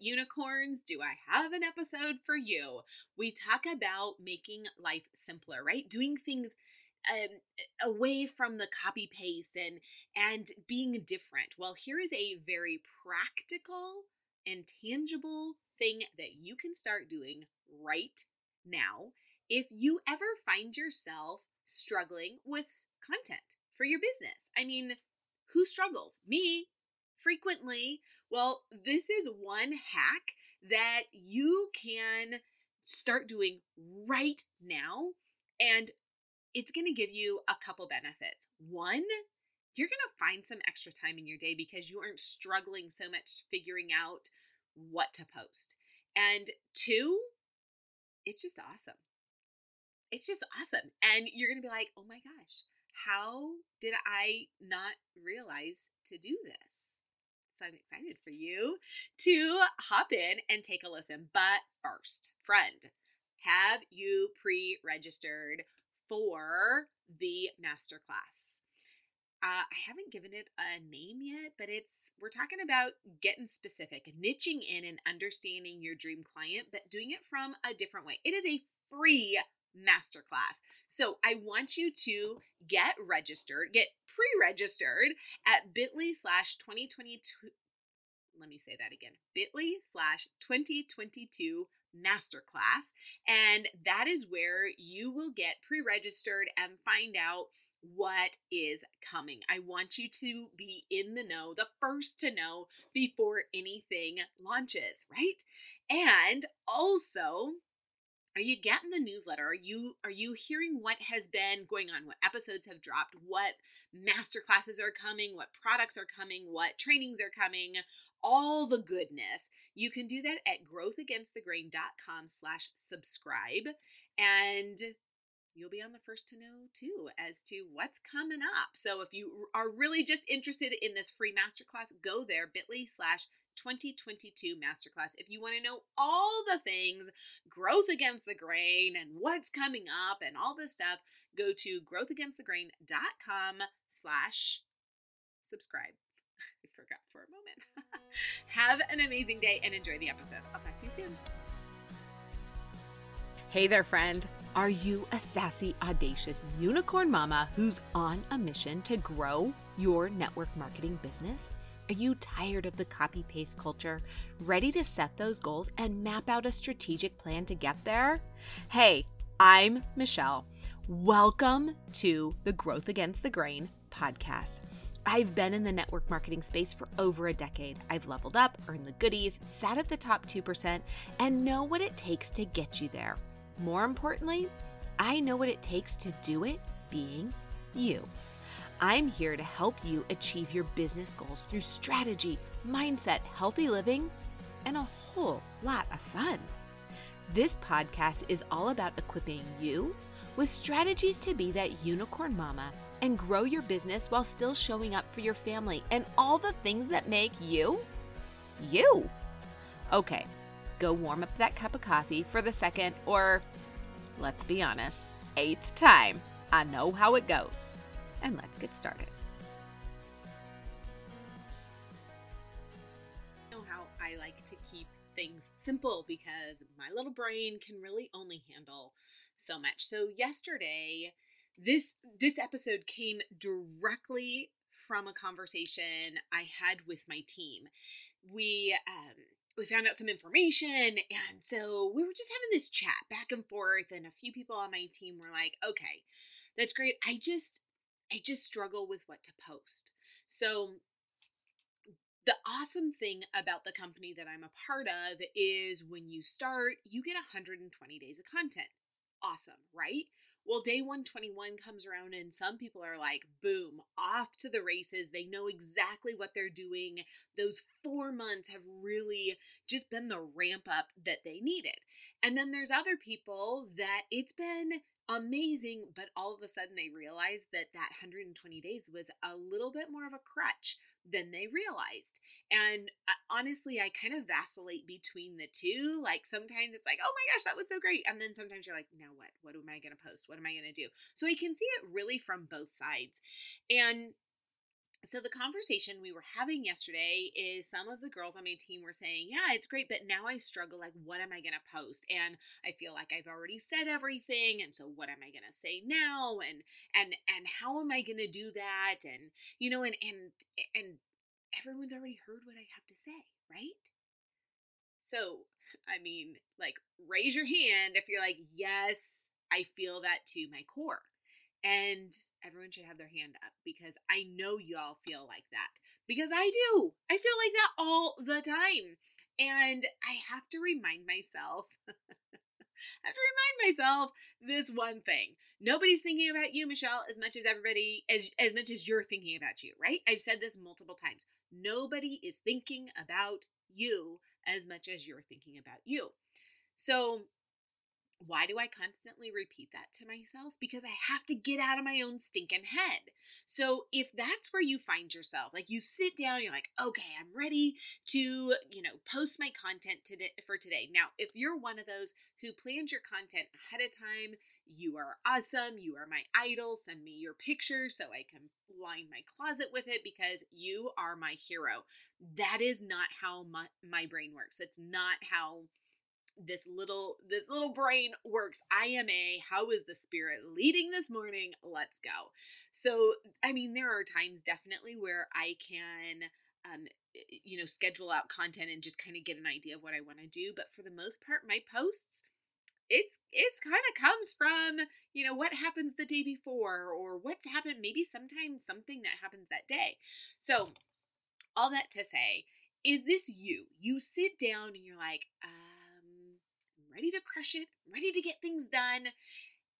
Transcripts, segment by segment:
unicorns, do I have an episode for you? We talk about making life simpler, right? Doing things um, away from the copy paste and and being different. Well, here is a very practical and tangible thing that you can start doing right now if you ever find yourself struggling with content for your business. I mean, who struggles? Me, frequently. Well, this is one hack that you can start doing right now. And it's going to give you a couple benefits. One, you're going to find some extra time in your day because you aren't struggling so much figuring out what to post. And two, it's just awesome. It's just awesome. And you're going to be like, oh my gosh, how did I not realize to do this? So I'm excited for you to hop in and take a listen. But first, friend, have you pre registered for the masterclass? Uh, I haven't given it a name yet, but it's we're talking about getting specific, niching in and understanding your dream client, but doing it from a different way. It is a free masterclass. So I want you to get registered, get pre-registered at bit.ly slash 2022. Let me say that again. bit.ly slash 2022 masterclass. And that is where you will get pre-registered and find out what is coming. I want you to be in the know, the first to know before anything launches, right? And also, are you getting the newsletter? Are you are you hearing what has been going on? What episodes have dropped? What master classes are coming? What products are coming? What trainings are coming? All the goodness. You can do that at growthagainstthegrain.com slash subscribe and you'll be on the first to know too as to what's coming up. So if you are really just interested in this free masterclass go there bit.ly slash 2022 masterclass. If you want to know all the things growth against the grain and what's coming up and all this stuff, go to growthagainstthegrain.com slash subscribe. I forgot for a moment. Have an amazing day and enjoy the episode. I'll talk to you soon. Hey there, friend. Are you a sassy, audacious unicorn mama who's on a mission to grow your network marketing business? Are you tired of the copy paste culture? Ready to set those goals and map out a strategic plan to get there? Hey, I'm Michelle. Welcome to the Growth Against the Grain podcast. I've been in the network marketing space for over a decade. I've leveled up, earned the goodies, sat at the top 2%, and know what it takes to get you there. More importantly, I know what it takes to do it being you. I'm here to help you achieve your business goals through strategy, mindset, healthy living, and a whole lot of fun. This podcast is all about equipping you with strategies to be that unicorn mama and grow your business while still showing up for your family and all the things that make you you. Okay, go warm up that cup of coffee for the second or, let's be honest, eighth time. I know how it goes and let's get started. Know how I like to keep things simple because my little brain can really only handle so much. So yesterday, this this episode came directly from a conversation I had with my team. We um we found out some information and so we were just having this chat back and forth and a few people on my team were like, "Okay, that's great. I just I just struggle with what to post. So, the awesome thing about the company that I'm a part of is when you start, you get 120 days of content. Awesome, right? Well, day 121 comes around, and some people are like, boom, off to the races. They know exactly what they're doing. Those four months have really just been the ramp up that they needed. And then there's other people that it's been amazing, but all of a sudden they realized that that 120 days was a little bit more of a crutch than they realized. And uh, honestly, I kind of vacillate between the two. Like sometimes it's like, oh my gosh, that was so great. And then sometimes you're like, now what? What am I going to post? What am I going to do? So I can see it really from both sides. And so the conversation we were having yesterday is some of the girls on my team were saying yeah it's great but now i struggle like what am i going to post? And i feel like i've already said everything and so what am i going to say now? And and and how am i going to do that? And you know and and and everyone's already heard what i have to say right? So i mean like raise your hand if you're like yes i feel that to my core and everyone should have their hand up because I know y'all feel like that. Because I do. I feel like that all the time. And I have to remind myself, I have to remind myself this one thing. Nobody's thinking about you, Michelle, as much as everybody, as, as much as you're thinking about you, right? I've said this multiple times. Nobody is thinking about you as much as you're thinking about you. So why do I constantly repeat that to myself? Because I have to get out of my own stinking head. So if that's where you find yourself, like you sit down, you're like, okay, I'm ready to, you know, post my content today for today. Now, if you're one of those who plans your content ahead of time, you are awesome. You are my idol. Send me your picture so I can line my closet with it because you are my hero. That is not how my, my brain works. It's not how this little this little brain works. IMA how is the spirit leading this morning? Let's go. So i mean there are times definitely where i can um you know schedule out content and just kind of get an idea of what i want to do but for the most part my posts it's it's kind of comes from you know what happens the day before or what's happened maybe sometimes something that happens that day. So all that to say is this you? You sit down and you're like uh ready to crush it, ready to get things done.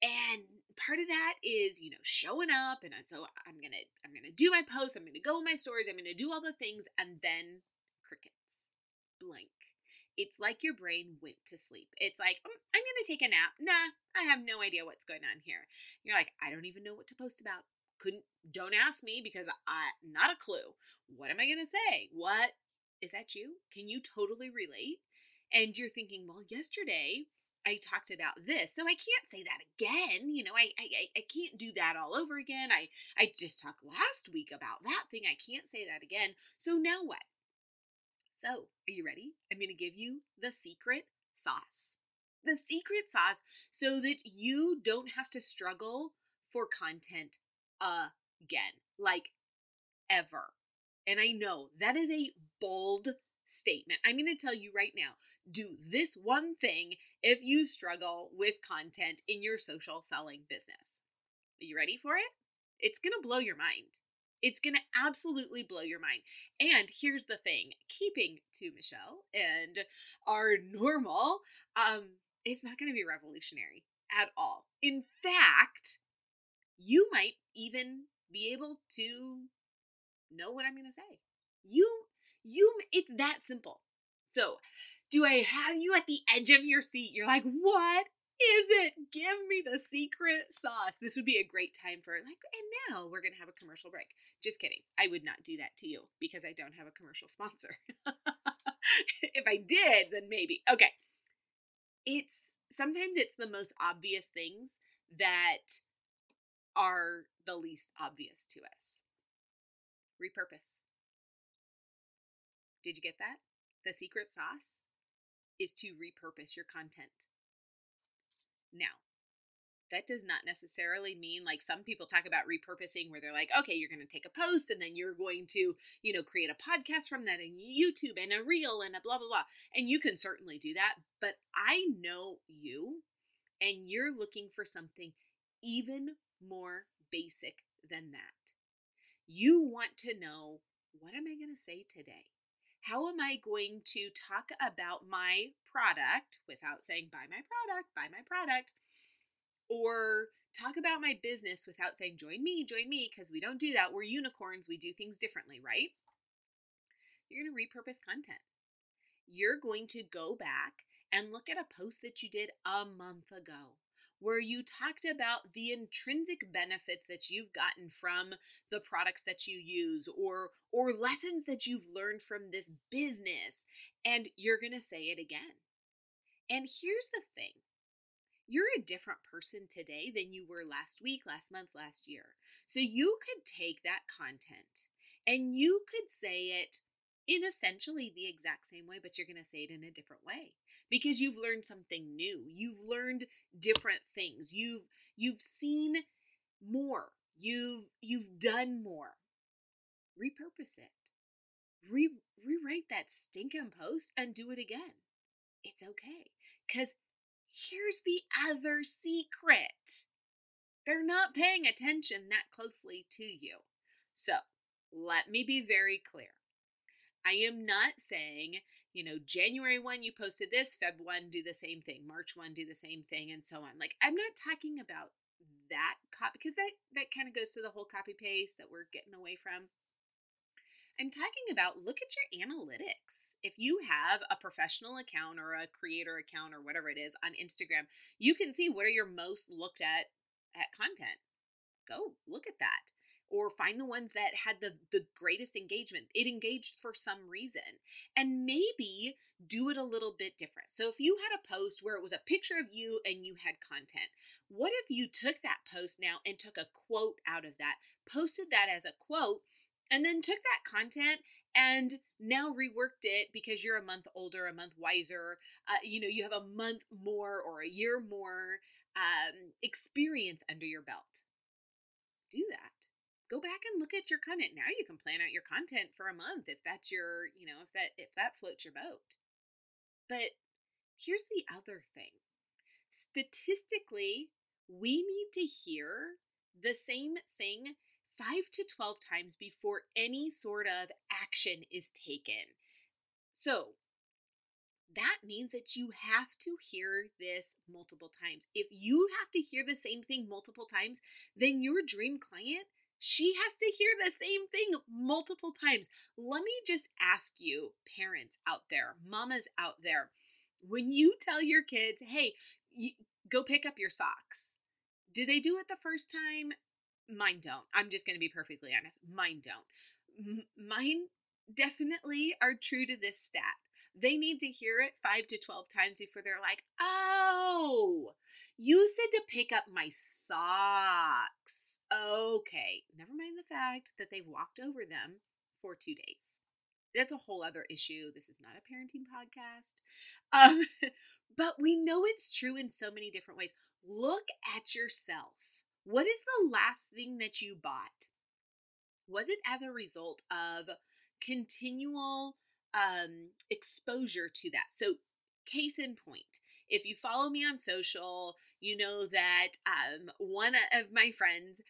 And part of that is, you know, showing up and so I'm going to I'm going to do my posts, I'm going to go in my stories, I'm going to do all the things and then crickets. Blank. It's like your brain went to sleep. It's like, mm, I'm going to take a nap. Nah, I have no idea what's going on here. You're like, I don't even know what to post about. Couldn't, don't ask me because I, not a clue. What am I going to say? What is that you? Can you totally relate? And you're thinking, well, yesterday I talked about this, so I can't say that again. You know, I, I I can't do that all over again. I I just talked last week about that thing. I can't say that again. So now what? So, are you ready? I'm going to give you the secret sauce. The secret sauce so that you don't have to struggle for content again, like ever. And I know that is a bold statement. I'm going to tell you right now do this one thing if you struggle with content in your social selling business. Are you ready for it? It's going to blow your mind. It's going to absolutely blow your mind. And here's the thing keeping to Michelle and our normal, um, it's not going to be revolutionary at all. In fact, you might even be able to know what I'm going to say. You, you, it's that simple. So, do I have you at the edge of your seat? You're like, what is it? Give me the secret sauce. This would be a great time for like, and now we're gonna have a commercial break. Just kidding. I would not do that to you because I don't have a commercial sponsor. if I did, then maybe. Okay. It's sometimes it's the most obvious things that are the least obvious to us. Repurpose. Did you get that? The secret sauce? Is to repurpose your content. Now, that does not necessarily mean like some people talk about repurposing where they're like, okay, you're going to take a post and then you're going to, you know, create a podcast from that and YouTube and a reel and a blah, blah, blah. And you can certainly do that. But I know you and you're looking for something even more basic than that. You want to know what am I going to say today? How am I going to talk about my product without saying, buy my product, buy my product? Or talk about my business without saying, join me, join me, because we don't do that. We're unicorns, we do things differently, right? You're going to repurpose content. You're going to go back and look at a post that you did a month ago where you talked about the intrinsic benefits that you've gotten from the products that you use or or lessons that you've learned from this business and you're going to say it again. And here's the thing. You're a different person today than you were last week, last month, last year. So you could take that content And you could say it in essentially the exact same way, but you're going to say it in a different way because you've learned something new. You've learned different things. You've you've seen more. You've you've done more. Repurpose it. Re- rewrite that stinking post and do it again. It's okay. Cuz here's the other secret. They're not paying attention that closely to you. So, let me be very clear. I am not saying, you know, January 1 you posted this, Feb 1 do the same thing, March 1 do the same thing and so on. Like I'm not talking about that copy because that that kind of goes to the whole copy paste that we're getting away from. I'm talking about look at your analytics. If you have a professional account or a creator account or whatever it is on Instagram, you can see what are your most looked at at content. Go look at that or find the ones that had the the greatest engagement. It engaged for some reason and maybe do it a little bit different. So if you had a post where it was a picture of you and you had content what if you took that post now and took a quote out of that posted that as a quote and then took that content and now reworked it because you're a month older a month wiser uh, you know you have a month more or a year more um, experience under your belt? Do that go back and look at your content. Now you can plan out your content for a month if that's your, you know, if that if that floats your boat. But here's the other thing. Statistically, we need to hear the same thing 5 to 12 times before any sort of action is taken. So, that means that you have to hear this multiple times. If you have to hear the same thing multiple times, then your dream client she has to hear the same thing multiple times. Let me just ask you, parents out there, mamas out there, when you tell your kids, hey, you, go pick up your socks, do they do it the first time? Mine don't. I'm just going to be perfectly honest. Mine don't. M- mine definitely are true to this stat. They need to hear it five to 12 times before they're like, oh, you said to pick up my socks. Okay, never mind the fact that they've walked over them for two days. That's a whole other issue. This is not a parenting podcast. Um, but we know it's true in so many different ways. Look at yourself. What is the last thing that you bought? Was it as a result of continual um, exposure to that? So, case in point, if you follow me on social, you know that um, one of my friends,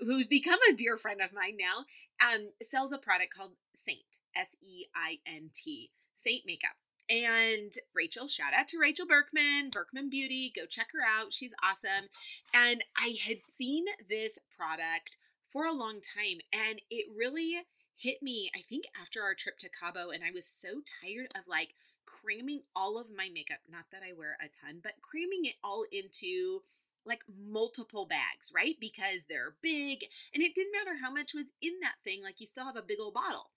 who's become a dear friend of mine now, um, sells a product called Seint, S E I N T, Seint Makeup. And Rachel, shout out to Rachel Berkman, Berkman Beauty. Go check her out. She's awesome. And I had seen this product for a long time, and it really hit me, I think, after our trip to Cabo. And I was so tired of like cramming all of my makeup, not that I wear a ton, but cramming it all into like multiple bags, right? Because they're big and it didn't matter how much was in that thing, like you still have a big old bottle.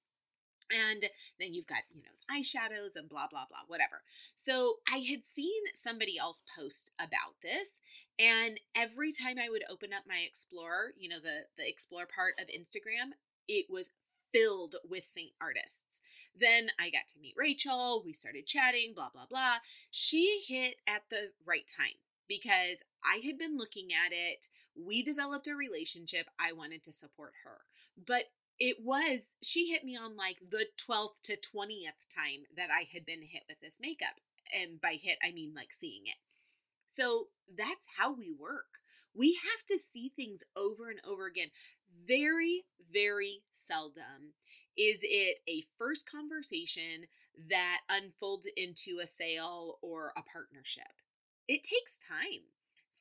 And then you've got, you know, eyeshadows and blah, blah, blah, whatever. So I had seen somebody else post about this. And every time I would open up my Explorer, you know, the, the Explore part of Instagram, it was filled with Seint artists. Then I got to meet Rachel. We started chatting, blah, blah, blah. She hit at the right time because I had been looking at it. We developed a relationship. I wanted to support her. But it was, she hit me on like the 12th to 20th time that I had been hit with this makeup. And by hit, I mean like seeing it. So that's how we work. We have to see things over and over again. Very, very seldom is it a first conversation that unfolds into a sale or a partnership. It takes time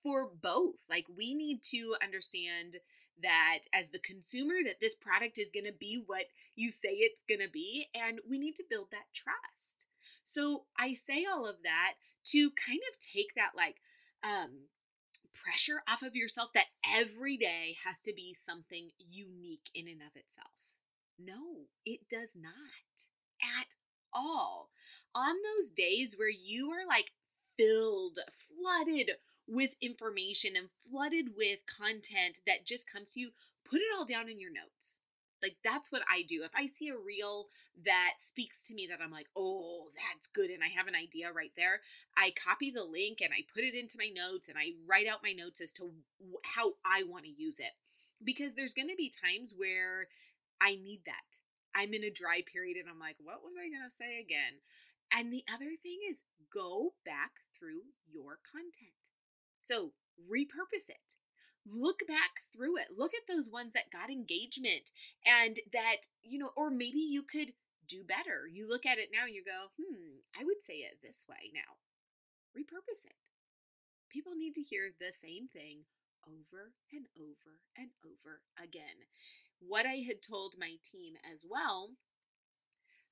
for both. Like we need to understand that as the consumer that this product is going to be what you say it's going to be and we need to build that trust. So I say all of that to kind of take that like um pressure off of yourself that every day has to be something unique in and of itself. No, it does not at all. On those days where you are like filled, flooded with information and flooded with content that just comes to you, put it all down in your notes. Like that's what I do. If I see a reel that speaks to me that I'm like, "Oh, that's good," and I have an idea right there, I copy the link and I put it into my notes and I write out my notes as to how I want to use it. Because there's going to be times where I need that. I'm in a dry period and I'm like, "What was I going to say again?" And the other thing is go back through your content. So, repurpose it look back through it. Look at those ones that got engagement and that, you know, or maybe you could do better. You look at it now and you go, hmm, I would say it this way now. Repurpose it. People need to hear the same thing over and over and over again. What I had told my team as well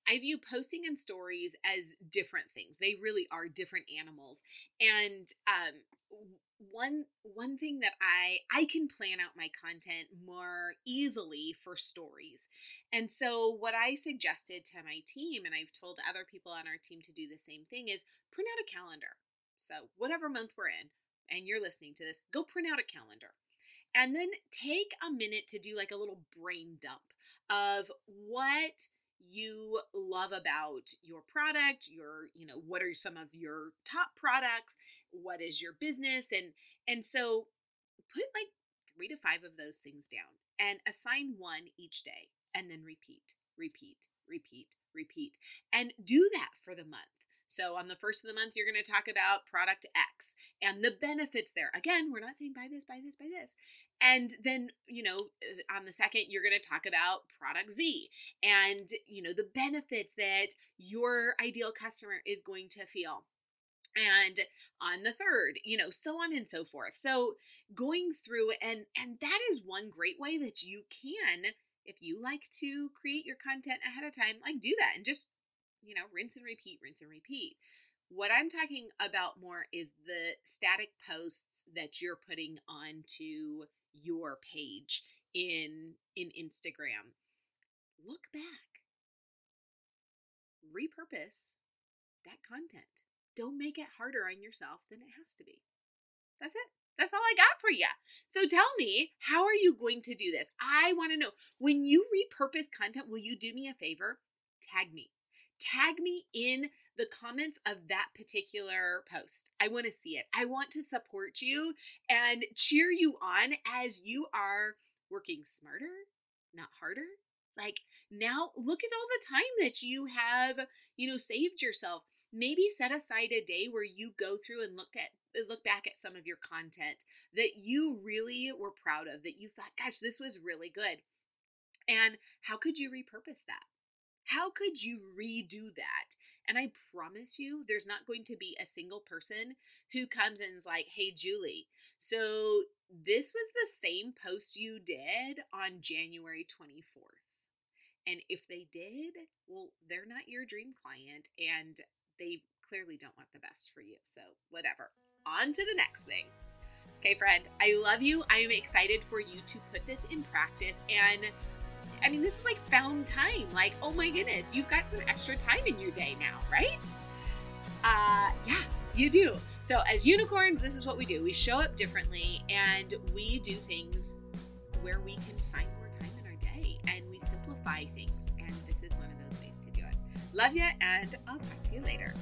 I view posting and stories as different things. They really are different animals. And um, one one thing that I I can plan out my content more easily for stories. And so what I suggested to my team and I've told other people on our team to do the same thing is print out a calendar. So whatever month we're in and you're listening to this, go print out a calendar. And then take a minute to do like a little brain dump of what you love about your product, your, you know, what are some of your top products, what is your business and and so put like 3 to 5 of those things down and assign one each day and then repeat, repeat, repeat, repeat and do that for the month. So on the first of the month, you're going to talk about product X and the benefits there. Again, we're not saying buy this, buy this, buy this. And then, you know, uh, on the second, you're going to talk about product Z and, you know, the benefits that your ideal customer is going to feel. And on the third you know so on and so forth. So going through and and that is one great way that you can if you like to create your content ahead of time like do that and just you know rinse and repeat rinse and repeat. What I'm talking about more is the static posts that you're putting onto your page in in Instagram. Look back. Repurpose that content. Don't make it harder on yourself than it has to be. That's it. That's all I got for you. So tell me, how are you going to do this? I want to know. When you repurpose content, will you do me a favor? Tag me. Tag me in the comments of that particular post. I want to see it. I want to support you and cheer you on as you are working smarter, not harder. Like now, look at all the time that you have, you know, saved yourself. Maybe set aside a day where you go through and look at look back at some of your content that you really were proud of, that you thought, gosh, this was really good. And how could you repurpose that? How could you redo that? And I promise you, there's not going to be a single person who comes and is like, hey, Julie, so this was the same post you did on January 24th. And if they did, well, they're not your dream client and they clearly don't want the best for you. So, whatever. On to the next thing. Okay, friend, I love you. I am excited for you to put this in practice and I mean, this is like found time. Like, oh my goodness, you've got some extra time in your day now, right? Uh, yeah, you do. So, as unicorns, this is what we do we show up differently and we do things where we can find more time in our day and we simplify things. And this is one of those ways to do it. Love you, and I'll talk to you later.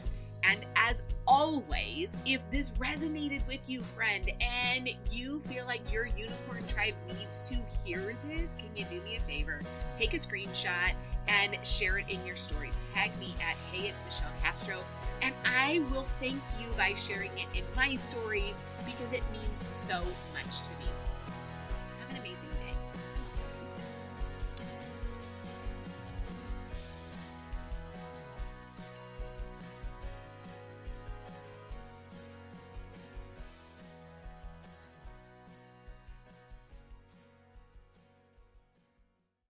And as always, if this resonated with you, friend, and you feel like your unicorn tribe needs to hear this, can you do me a favor? Take a screenshot and share it in your stories. Tag me at Hey, it's Michelle Castro, and I will thank you by sharing it in my stories because it means so much to me.